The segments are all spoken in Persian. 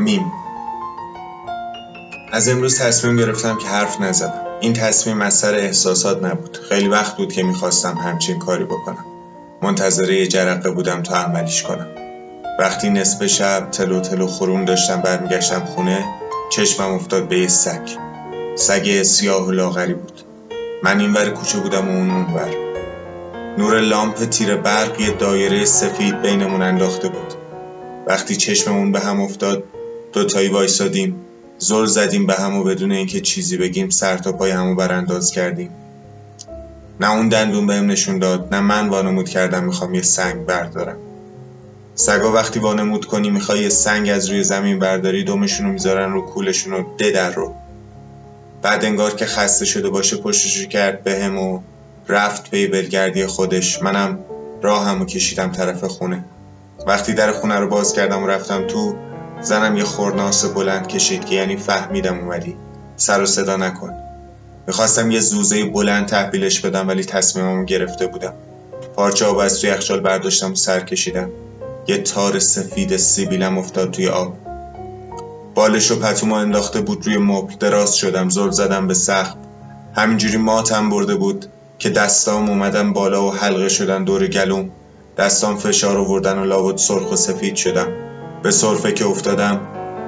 میم. از امروز تصمیم گرفتم که حرف نزنم. این تصمیم از سر احساسات نبود. خیلی وقت بود که می‌خواستم همچین کاری بکنم. منتظره یه جرقه بودم تا عملیش کنم. وقتی نصف شب تلو تلو خورون داشتم برمیگشتم خونه چشمم افتاد به یه سگ. سگ سیاه و لاغری بود. من اینور کوچه بودم و اون اونور نور لامپ تیر برق یه دایره سفید بینمون انداخته بود. وقتی چشممون به هم افتاد دوتایی وایسادیم. زل زدیم به هم و بدون اینکه چیزی بگیم. سر تا پای همو برانداز کردیم. نه اون دندون بهم نشون داد نه من وانمود کردم می‌خوام یه سنگ بردارم. سگا وقتی وانمود کنی می‌خوای یه سنگ از روی زمین برداری دومشون رو می‌ذارن رو کولشون رو در رو. بعد انگار که خسته شده باشه پشتشو کرد به هم و رفت پی بلگردی خودش. منم راهمو کشیدم طرف خونه. وقتی در خونه رو باز کردم و رفتم تو زنم یه خورناس بلند کشید که یعنی فهمیدم اومدی. سر و صدا نکن. می‌خواستم یه زوزه بلند تحویلش بدم ولی تصمیممو گرفته بودم. پارچه آب از توی یخچال برداشتم و سر کشیدم. یه تار سفید سیبیلم افتاد توی آب. بالش و پتومو انداخته بود روی مبل. دراز شدم زل زدم به سقف. همینجوری ماتم برده بود که دستام اومدن بالا و حلقه شدن دور گلوم. دستام فشار آوردن و لابد سرخ و سفید شدم. به صرفه که افتادم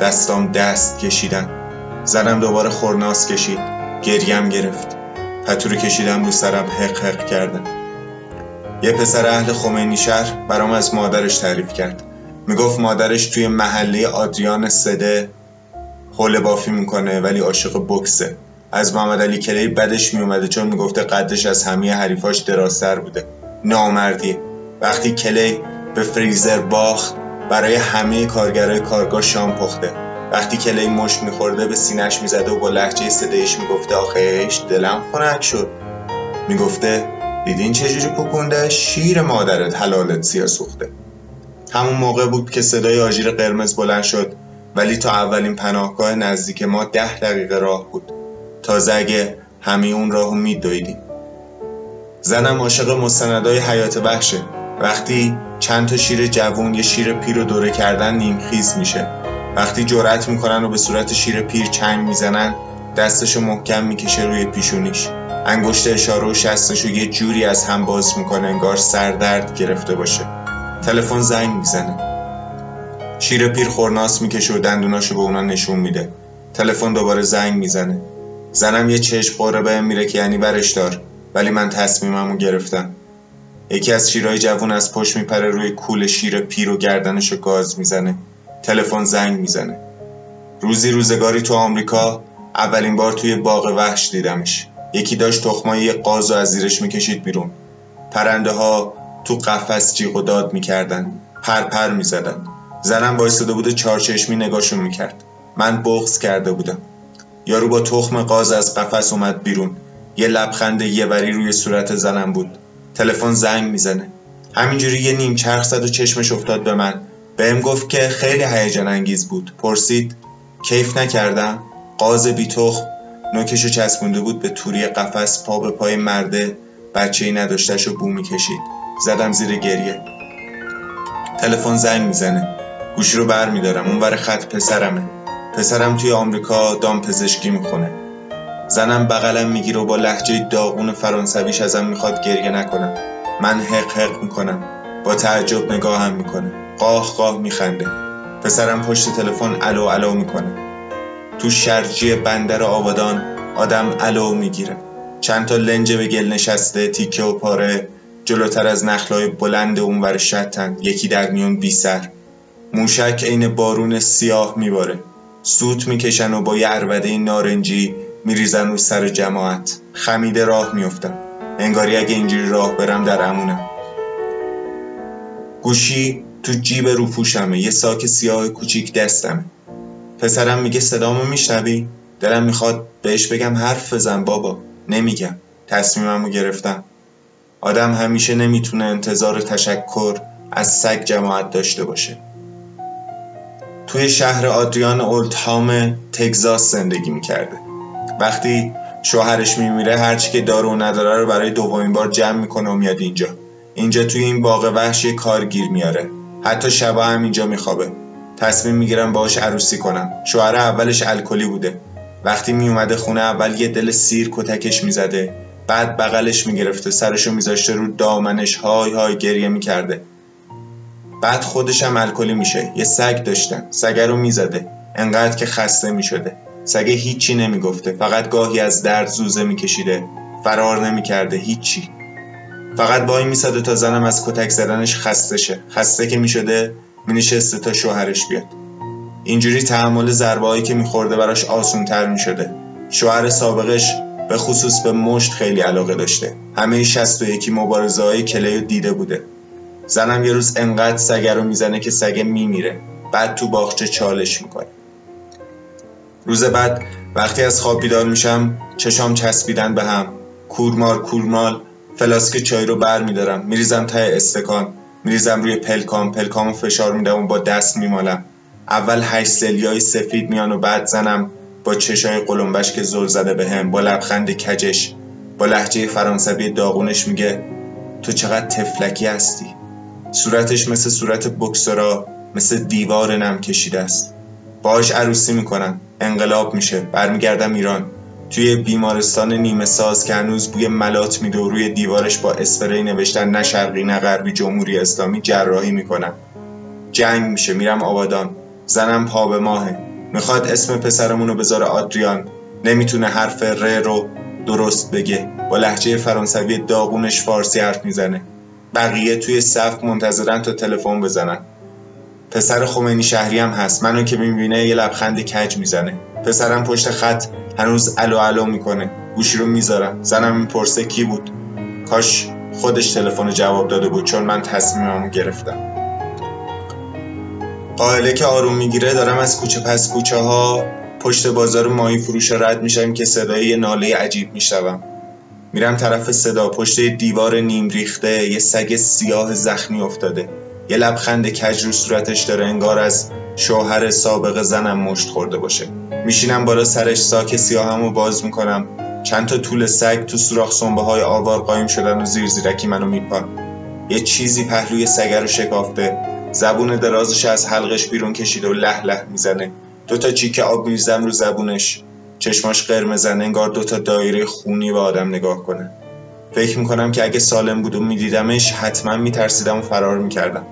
دستام دست کشیدن زنم دوباره خورناس کشید گریم گرفت. پتو کشیدم رو سرم حق حق کردم. یه پسر اهل خمینی شهر برام از مادرش تعریف کرد. می‌گفت مادرش توی محله آدریان سده حول بافی می‌کنه ولی عاشق بکسه. از محمد علی کلی بدش میومده چون می‌گفته قدش از همه حریفاش درازتر بوده. نامردی وقتی کلی به فریزر باخت برای همه کارگرای کارگاه شام پخته. وقتی کلی مش میخورده به سینش می‌زده و با لحجه صدایش می‌گفته آخیش دلم خنک شد. می‌گفته دیدین چجوری پکونده شیر مادرت حلالت سیاه سوخته. همون موقع بود که صدای آژیر قرمز بلند شد ولی تا اولین پناهگاه نزدیک ما ده دقیقه راه بود. تازه اگه همه اون راهو میدویدیم. زنم عاشق مستندای حیات وحشه. وقتی چند تا شیر جوون یه شیر پیر رو دوره کردن نیمخیز میشه. وقتی جرأت می‌کنن و به صورت شیر پیر چنگ می‌زنن دستشو محکم می‌کشه روی پیشونیش. انگشت اشاره و شستشو یه جوری از هم باز می‌کنه انگار سردرد گرفته باشه. تلفن زنگ می‌زنه. شیر پیر خورناس می‌کشه و دندوناشو به اونا نشون میده. تلفن دوباره زنگ می‌زنه. زنم یه چشم قره بهم میره که یعنی برش دار. ولی من تصمیممو گرفتم. یکی از شیرهای جوون از پشت میپره روی کول شیر پیر و گردنشو گاز می‌زنه. تلفن زنگ می‌زنه. روزی روزگاری تو آمریکا اولین بار توی باغ وحش دیدمش. یکی داشت تخمای قاز و از زیرش می‌کشید بیرون. پرنده ها تو قفس جیغ و داد می‌کردن. پر پر می‌زدن. زنم وایستاده بوده چارچشمی نگاشون می‌کرد. من بغز کرده بودم. یارو با تخم قاز از قفس اومد بیرون. یه لبخند یه وری روی صورت زنم بود. تلفن زنگ می‌زنه. همینجوری یه نیم چرخ زد و چشمش افتاد به من. بهم گفت که خیلی هیجان انگیز بود. پرسید کیف نکردم؟ قاز بی تخم نوکشو چسبونده بود به توری قفس پا به پای مرده بچه ای نداشتش و بو می‌کشید. زدم زیر گریه. تلفن زنگ می‌زنه. گوشی رو بر میدارم اون بر خط پسرمه. پسرم توی آمریکا دام پزشکی می‌خونه. زنم بغلم می‌گیره و با لحجه داغون فرانسویش ازم می‌خواد گریه نکنم من حق حق می‌کنم. با تعجب نگاهم می‌کنه. قاه قاه میخنده. پسرم پشت تلفن الو الو می‌کنه. تو شرجی بندر آبادان آدم الو می‌گیره. چند تا لنج به گل نشسته تیکه و پاره. جلوتر از نخلای بلند اونور شتن یکی در میون بی سر. موشک عین بارون سیاه میباره. سوت می‌کشن و با یه عربده نارنجی میریزن رو سر جماعت. خمیده راه میفتم انگاری اگه اینجوری راه برم در امونم. گوشی تو جیب رو پوشمه. یه ساک سیاه کوچیک دستمه پسرم میگه صدامو میشنوی؟ دلم می‌خواد بهش بگم حرف بزن بابا. نمیگم. تصمیممو گرفتم. آدم همیشه نمی‌تونه انتظار تشکر از سگ جماعت داشته باشه. توی شهر آدریان اولدهام تگزاس زندگی می‌کرده. وقتی شوهرش میمیره هرچی که داره و نداره رو برای دومین بار جمع می‌کنه و میاد اینجا. اینجا توی این باغ وحش کارگیر میاره. حتی شبا هم اینجا میخوابه. تصمیم می‌گیرم باهاش عروسی کنم شوهر اولش الکلی بوده. وقتی میومده خونه اول یه دل سیر کتکش می‌زده. بعد بغلش می‌گرفته. سرشو میذاشته رو دامنش. های های گریه می‌کرده. بعد خودش هم الکلی میشه. یه سگ داشتن. سگه رو می‌زده. انقدر که خسته می‌شده. سگه هیچی نمی‌گفته. فقط گاهی از درد زوزه میکشیده. فرار نمی‌کرده. هیچی. فقط وای میساده تا زنم از کتک زدنش خسته شه. خسته که می‌شده مینشسته تا شوهرش بیاد. اینجوری تحمل ضربه که میخورده براش آسون تر می‌شده. شوهر سابقش به خصوص به مشت خیلی علاقه داشته. همه شست و یکی مبارزه های کلیو دیده بوده. زنم یه روز انقدر سگه رو می‌زنه که سگه میمیره. بعد تو باغچه چالش می‌کنه. روز بعد وقتی از خواب بیدار میشم چشام چسبیدن به هم. کورمال کورمال فلاسک چای رو بر میدارم. میریزم ته استکان. میریزم روی پلکام. پلکامو فشار میدم و با دست میمالم. اول هشت سلیای سفید میان و بعد زنم با چشای قلمبش که زل زده به هم با لبخند کجش. با لهجه فرانسوی داغونش میگه تو چقدر طفلکی هستی. صورتش مثل صورت بکسرا مثل دیوار نم کشیده است. باهاش عروسی می‌کنم انقلاب میشه. برمیگردم ایران. توی بیمارستان نیمه ساز که هنوز بوی ملات میده روی دیوارش با اسپری نوشتن نه شرقی نه غربی جمهوری اسلامی جراحی می‌کنم جنگ میشه. میرم آبادان. زنم پا به ماهه. می‌خواد اسم پسرمون رو بذاره آدریان. نمی‌تونه حرف ر رو درست بگه. با لحجه فرانسوی داغونش فارسی حرف می‌زنه. بقیه توی صف منتظرن تا تلفن بزنن. پسر خمینی شهری هم هست. منو که می‌بینه یه لبخند کج می‌زنه. پسرم پشت خط هنوز الو الو می‌کنه. گوشی رو می‌ذارم زنم می‌پرسه کی بود. کاش خودش تلفن جواب داده بود چون من تصمیممو گرفتم. قائله که آروم می‌گیره دارم از کوچه پس کوچه ها پشت بازار ماهی فروش رد میشم که صدای ناله عجیب میشنوم. میرم طرف صدا پشت دیوار نیم ریخته یه سگ سیاه زخمی افتاده. یه لبخند کج رو صورتش داره انگار از شوهر سابق زنم مشت خورده باشه. میشینم بالا سرش ساک سیاهمو باز می‌کنم. چند تا طول سگ تو سوراخ سنبه های آوار قایم شدن و زیر زیرکی منو میپان یه چیزی پهلوی سگه رو شکافته. زبون درازش از حلقش بیرون کشیده و له له می‌زنه. دوتا چیک آب میریزم رو زبونش. چشماش قرمزن انگار دوتا دایره خونی به آدم نگاه کنه. فکر می‌کنم که اگه سالم بود و میدیدمش حتما میترسیدم و فرار می‌کردم.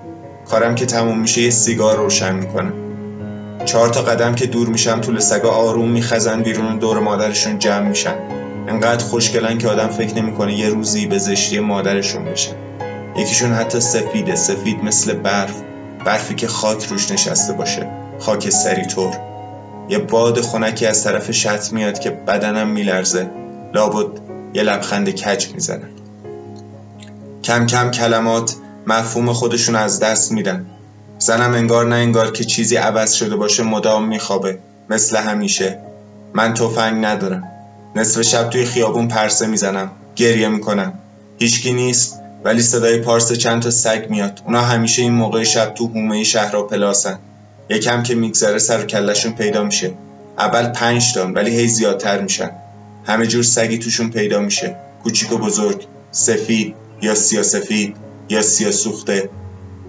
کارم که تموم میشه یه سیگار روشن می‌کنه چهار تا قدم که دور میشم طول سگا آروم میخزن بیرون دور مادرشون جمع میشن. انقدر خوشگلن که آدم فکر نمی‌کنه یه روزی به زشتی مادرشون بشه. یکیشون حتی سفیده سفید مثل برف. برفی که خاک روش نشسته باشه خاک سری طور. یه باد خونکی از طرف شط میاد که بدنم میلرزه. لابد یه لبخند کج می‌زنن کم کم کلمات مفهوم خودشون از دست میدن. زنم انگار نه انگار که چیزی عوض شده باشه مدام میخوابه. مثل همیشه. من تفنگ ندارم. نصف شب توی خیابون پرسه می‌زنم. گریه می‌کنم. هیچکی نیست ولی صدای پارس چند تا سگ میاد. اونا همیشه این موقع شب تو حومه شهر را پلاسن. یکم که میگذره سر کلشون پیدا میشه. اول پنج تا ولی هی زیادتر میشن. همه جور سگی توشون پیدا میشه. کوچیک و بزرگ. سفید یا سیاسفید. یا سیاسوخته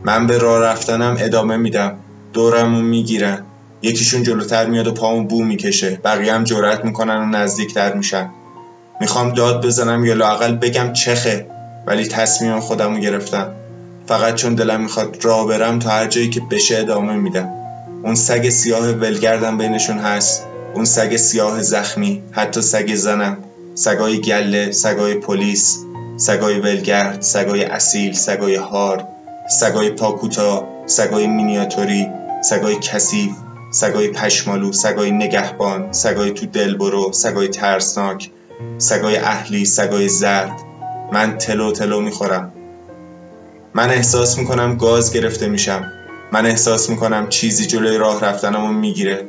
من به راه رفتنم ادامه میدم. دورمو می‌گیرن. یکیشون جلوتر میاد و پامو بو می‌کشه. بقیه هم جرأت می‌کنن و نزدیکتر میشن. می‌خوام داد بزنم یا لاقل بگم چخه. ولی تصمیم خودمو گرفتم. فقط چون دلم می‌خواد راه برم تا هر جایی که بشه ادامه میدم. اون سگ سیاه ولگردم بینشون هست. اون سگ سیاه زخمی. حتی سگ زنم. سگای گله سگای پلیس. سگای ولگرد سگای اصیل سگای هار سگای پاکوتا سگای مینیاتوری سگای کثیف سگای پشمالو سگای نگهبان سگای تو دلبرو سگای ترسناک سگای اهلی سگای زرد. من تلو تلو می‌خورم. من احساس می‌کنم گاز گرفته میشم. من احساس می‌کنم چیزی جلوی راه رفتنمو می‌گیره.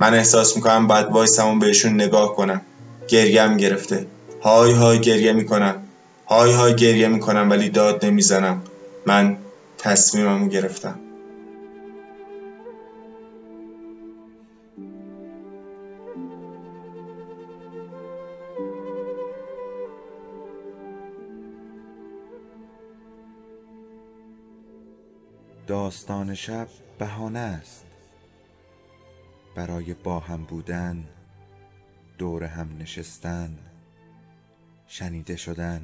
من احساس می‌کنم باید وایسمو بهشون نگاه کنم. گریم گرفته. های های گریه می‌کنم. های های گریه می‌کنم ولی داد نمی‌زنم. من تصمیممو گرفتم. داستان شب بهانه است. برای با هم بودن دور هم نشستن شنیده شدن.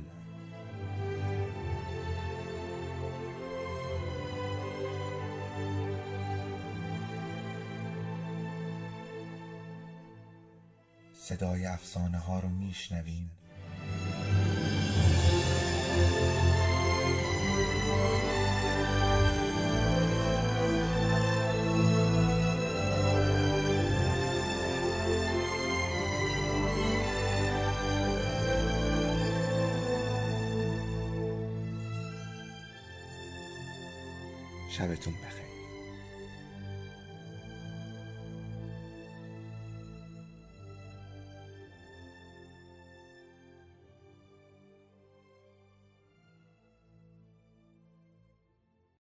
صدای افسانه ها رو میشنویم. شبتون بخیر.